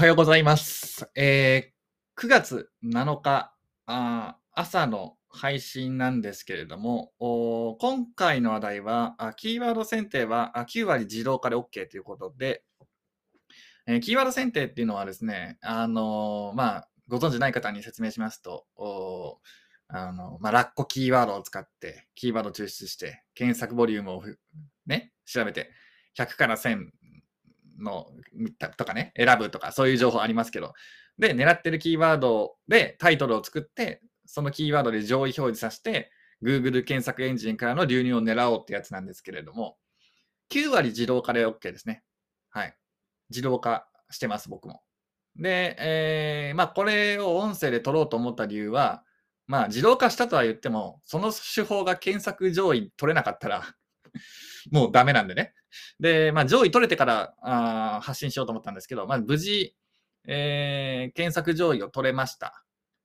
はようございます。えー9月7日あ朝の配信なんですけれども、今回の話題は、あキーワード選定はあ9割自動化で OK ということで、えーキーワード選定っていうのはですね、あのーまあ、ご存知ない方に説明しますと、あのまあ、ラッコキーワードを使って、キーワード抽出して、検索ボリュームをね、調べて、100から1000のとかね、選ぶとか、そういう情報ありますけど、で、狙ってるキーワードでタイトルを作って、そのキーワードで上位表示させて、Google 検索エンジンからの流入を狙おうってやつなんですけれども、9割自動化で OK ですね。はい。自動化してます、僕も。で、えーまあ、これを音声で取ろうと思った理由は、まあ、自動化したとは言っても、その手法が検索上位取れなかったら、もうダメなんでね。で、まあ、上位取れてからあ発信しようと思ったんですけど、まあ、無事、えー検索上位を取れました。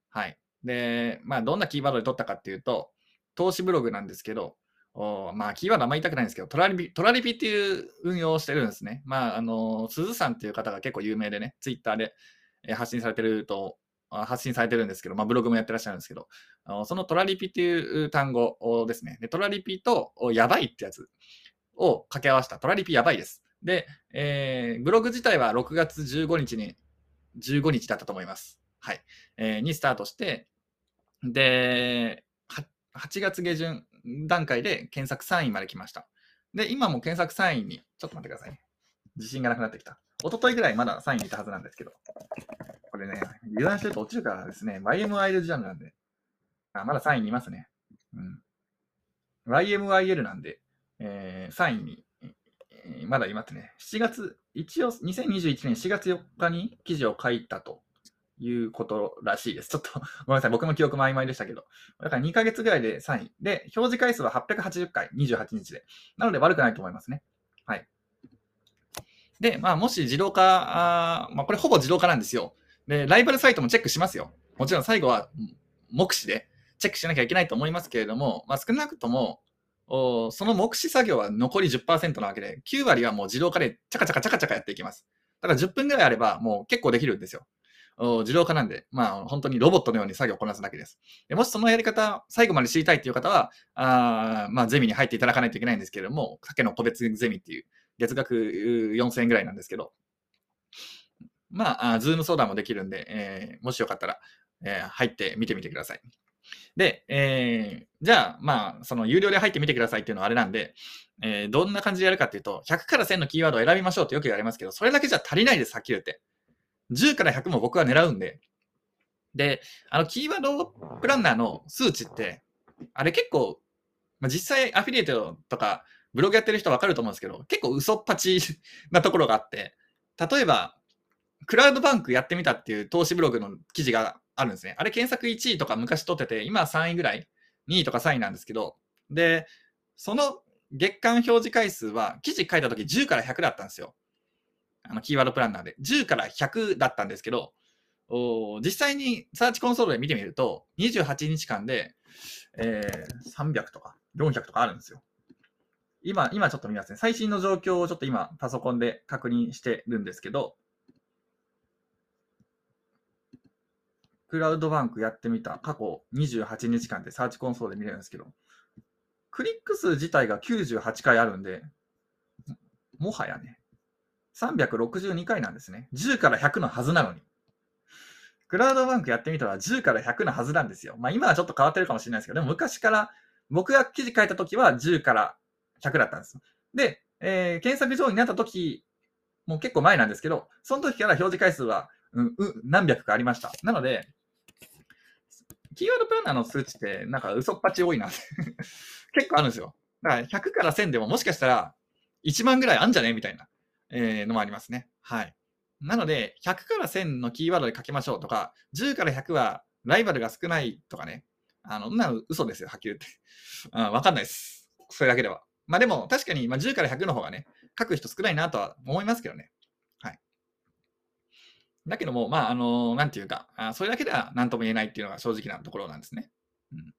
はい。で、まあ、どんなキーワードで取ったかっていうと、投資ブログなんですけど、おまあ、キーワードあんまり言いたくないんですけど、トラリピ、トラリピっていう運用をしてるんですね。まあ、あの、鈴さんっていう方が結構有名でね、ツイッターで発信されてると、発信されてるんですけど、まあ、ブログもやってらっしゃるんですけど、そのトラリピっていう単語ですね、でトラリピとやばいってやつを掛け合わせたトラリピやばいです。で、えーブログ自体は6月15日に、15日だったと思います。はい。えーにスタートして、で、8月下旬段階で検索3位まで来ました。で、今も検索3位に、ちょっと待ってくださいね。自信がなくなってきた。一昨日ぐらいまだ3位にいたはずなんですけど、これね、油断してると落ちるからですね、YMIL ジャンルなんで、あ、まだ3位にいますね。うん。YMIL なんで、えー3位に、えーまだいますね。7月、一応2021年4月4日に記事を書いたということらしいです。ちょっと ごめんなさい。僕も記憶も曖昧でしたけど。だから2ヶ月ぐらいで3位。で、表示回数は880回、28日で。なので悪くないと思いますね。はい。で、まあ、もし自動化、あまあ、これほぼ自動化なんですよ。で、ライバルサイトもチェックしますよ。もちろん最後は目視でチェックしなきゃいけないと思いますけれども、まあ、少なくとも、その目視作業は残り10%なわけで、9割はもう自動化でチャカチャカチャカチャカやっていきます。だから10分ぐらいあればもう結構できるんですよ。お自動化なんで、まあ本当にロボットのように作業をこなすだけです。でもしそのやり方、最後まで知りたいっていう方は、あまあゼミに入っていただかないといけないんですけれども、かけの個別ゼミっていう月額4000円ぐらいなんですけど、まあ、ズーム相談もできるんで、えーもしよかったら、えー入ってみてみてください。で、えーじゃあ、まあ、その有料で入ってみてくださいっていうのはあれなんで、えーどんな感じでやるかっていうと、100から1000のキーワードを選びましょうってよく言われますけど、それだけじゃ足りないです、はっきり言って。10から100も僕は狙うんで。で、あの、キーワードプランナーの数値って、あれ結構、まあ、実際アフィリエイトとかブログやってる人わかると思うんですけど、結構嘘っぱちなところがあって、例えば、クラウドバンクやってみたっていう投資ブログの記事があるんですね。あれ検索1位とか昔取ってて、今は3位ぐらい、2位とか3位なんですけど、で、その月間表示回数は記事書いた時10から100だったんですよ。あの、キーワードプランナーで。10から100だったんですけど、お実際にサーチコンソールで見てみると、28日間で、えー300とか400とかあるんですよ。今、今ちょっと見ますね。最新の状況をちょっと今パソコンで確認してるんですけど、クラウドバンクやってみた過去28日間でサーチコンソールで見れるんですけど、クリック数自体が98回あるんで、もはやね、362回なんですね。10から100のはずなのに。クラウドバンクやってみたら10から100のはずなんですよ。まあ今はちょっと変わってるかもしれないですけど、でも昔から僕が記事書いた時は10から100だったんです。で、えー検索上になった時もう結構前なんですけど、その時から表示回数は、うん、うん何百かありました。なので、キーワードプランナーの数値ってなんか嘘っぱち多いなって 結構あるんですよ。だから100から1000でももしかしたら1万ぐらいあんじゃねみたいな、えーのもありますね。はい。なので、100から1000のキーワードで書きましょうとか、10から100はライバルが少ないとかね。あの、な嘘ですよ、はっきり言って。うん、わかんないです。それだけでは。まあでも、確かに、まあ、10から100の方がね、書く人少ないなとは思いますけどね。だけども、まあ、あのなんていうか、あそれだけでは何とも言えないっていうのが正直なところなんですね。うん。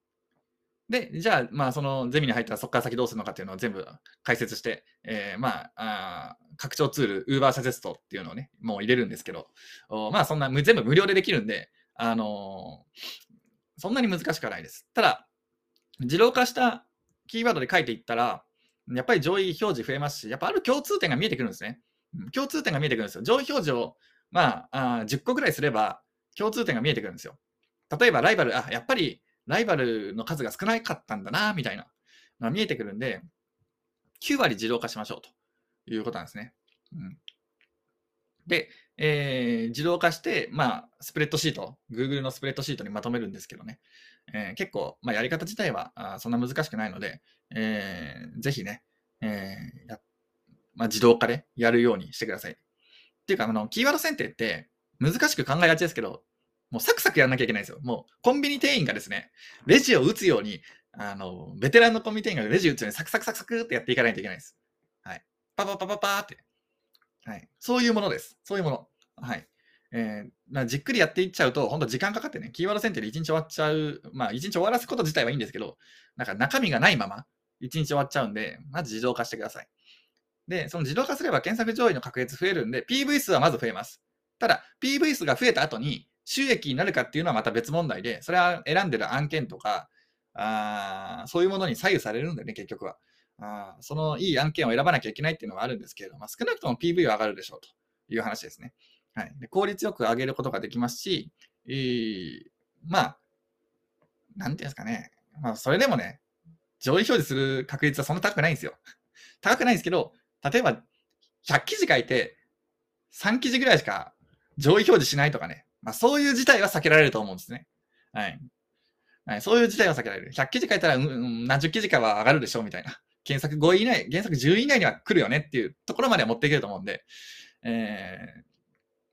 で、じゃあ、まあ、そのゼミに入ったらそこから先どうするのかっていうのを全部解説して、えー、まああ、拡張ツール、Uber Suggest っていうのをね、もう入れるんですけど、おまあ、そんな、全部無料でできるんで、あのー、そんなに難しくはないです。ただ、自動化したキーワードで書いていったら、やっぱり上位表示増えますし、やっぱある共通点が見えてくるんですね。共通点が見えてくるんですよ。上位表示を、まあ、あ10個ぐらいすれば、共通点が見えてくるんですよ。例えば、ライバル、あ、やっぱりライバルの数が少なかったんだな、みたいなのが見えてくるんで、9割自動化しましょうということなんですね。うん、で、えー、自動化して、まあ、スプレッドシート、Google のスプレッドシートにまとめるんですけどね、えー、結構、まあ、やり方自体はあそんな難しくないので、えー、ぜひね、えーやまあ、自動化でやるようにしてください。っていうか、あの、キーワード選定って難しく考えがちですけど、もうサクサクやんなきゃいけないんですよ。もうコンビニ店員がですね、レジを打つように、あの、ベテランのコンビニ店員がレジ打つようにサクサクサクサクってやっていかないといけないです。はい。パパパパパーって。はい。そういうものです。そういうもの。はい。えー、ま、じっくりやっていっちゃうと、本当時間かかってね、キーワード選定で1日終わっちゃう、まあ、1日終わらすこと自体はいいんですけど、なんか中身がないまま、1日終わっちゃうんで、まず自動化してください。で、その自動化すれば検索上位の確率増えるんで、PV 数はまず増えます。ただ、PV 数が増えた後に、収益になるかっていうのはまた別問題で、それは選んでる案件とか、あそういうものに左右されるんだよね、結局は。あそのいい案件を選ばなきゃいけないっていうのはあるんですけれども、ま、少なくとも PV は上がるでしょうという話ですね。はい、で効率よく上げることができますし、えー、まあ、なんていうんですかね。まあ、それでもね、上位表示する確率はそんな高くないんですよ。高くないんですけど、例えば、100記事書いて、3記事ぐらいしか上位表示しないとかね。まあ、そういう事態は避けられると思うんですね。はい。はい、そういう事態は避けられる。100記事書いたら、うん、何十記事かは上がるでしょうみたいな。検索5位以内、原作10位以内には来るよねっていうところまでは持っていけると思うんで、えー、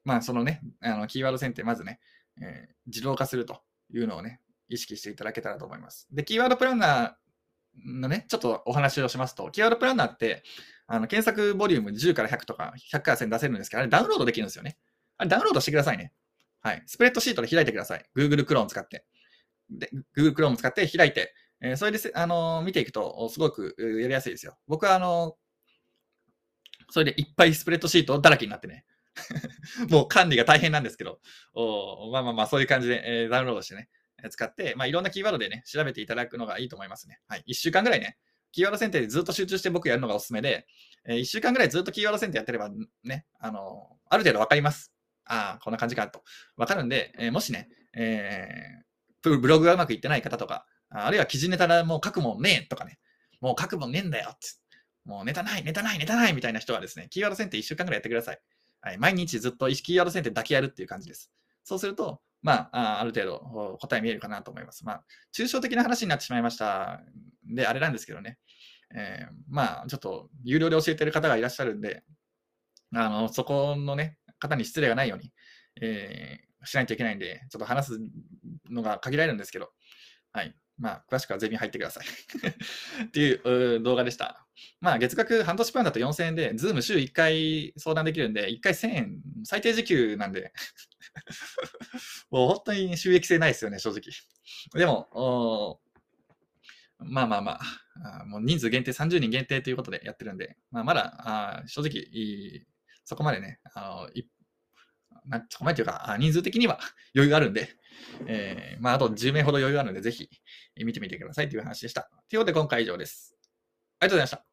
まあそのね、あのキーワード選定まずね、えー、自動化するというのをね、意識していただけたらと思います。で、キーワードプランナーのね、ちょっとお話をしますと、キーワードプランナーって、あの検索ボリューム10から100とか、100から1000出せるんですけど、あれダウンロードできるんですよね。あれダウンロードしてくださいね。はい。スプレッドシートで開いてください。Google Chrome 使って。で、Google Chrome 使って開いて、えー、それであのー、見ていくと、すごくやりやすいですよ。僕は、あのー、それでいっぱいスプレッドシートだらけになってね。もう管理が大変なんですけど、おまあまあまあ、そういう感じで、えー、ダウンロードしてね、使って、まあ、いろんなキーワードでね、調べていただくのがいいと思いますね。はい。1週間ぐらいね、キーワード選定でずっと集中して僕やるのがおすすめで、えー、1週間ぐらいずっとキーワード選定やってれば、ね、あのある程度わかります。ああ、こんな感じかと。わかるんで、えー、もしね、えー、ブログがうまくいってない方とか、あるいは記事ネタでもう書くもんねえとかね、もう書くもんねえんだよって、もうネタない、ネタない、ネタないみたいな人はですね、キーワード選定1週間ぐらいやってください。はい、毎日ずっとキーワード選定だけやるっていう感じです。そうすると、まあ、ある程度答え見えるかなと思います。まあ、抽象的な話になってしまいましたで、あれなんですけどね。えー、まあ、ちょっと有料で教えてる方がいらっしゃるんで、あの、そこのね、方に失礼がないように、えー、しないといけないんで、ちょっと話すのが限られるんですけど、はい。まあ、詳しくはゼミ入ってください っていう動画でした。まあ、月額半年プランだと4000円で、ズーム週1回相談できるんで、1回1000円、最低時給なんで もう本当に収益性ないですよね、正直。でも、まあまあまあ、もう人数限定30人限定ということでやってるんで、まあ、まだあ正直、そこまでね、あのいなそこまでというか、人数的には 余裕があるんで、えー、まあ、あと10名ほど余裕があるんで、ぜひ見てみてくださいという話でした。ということで、今回以上です。ありがとうございました。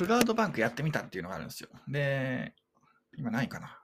クラウドバンクやってみたっていうのがあるんですよ。で、今ないかな。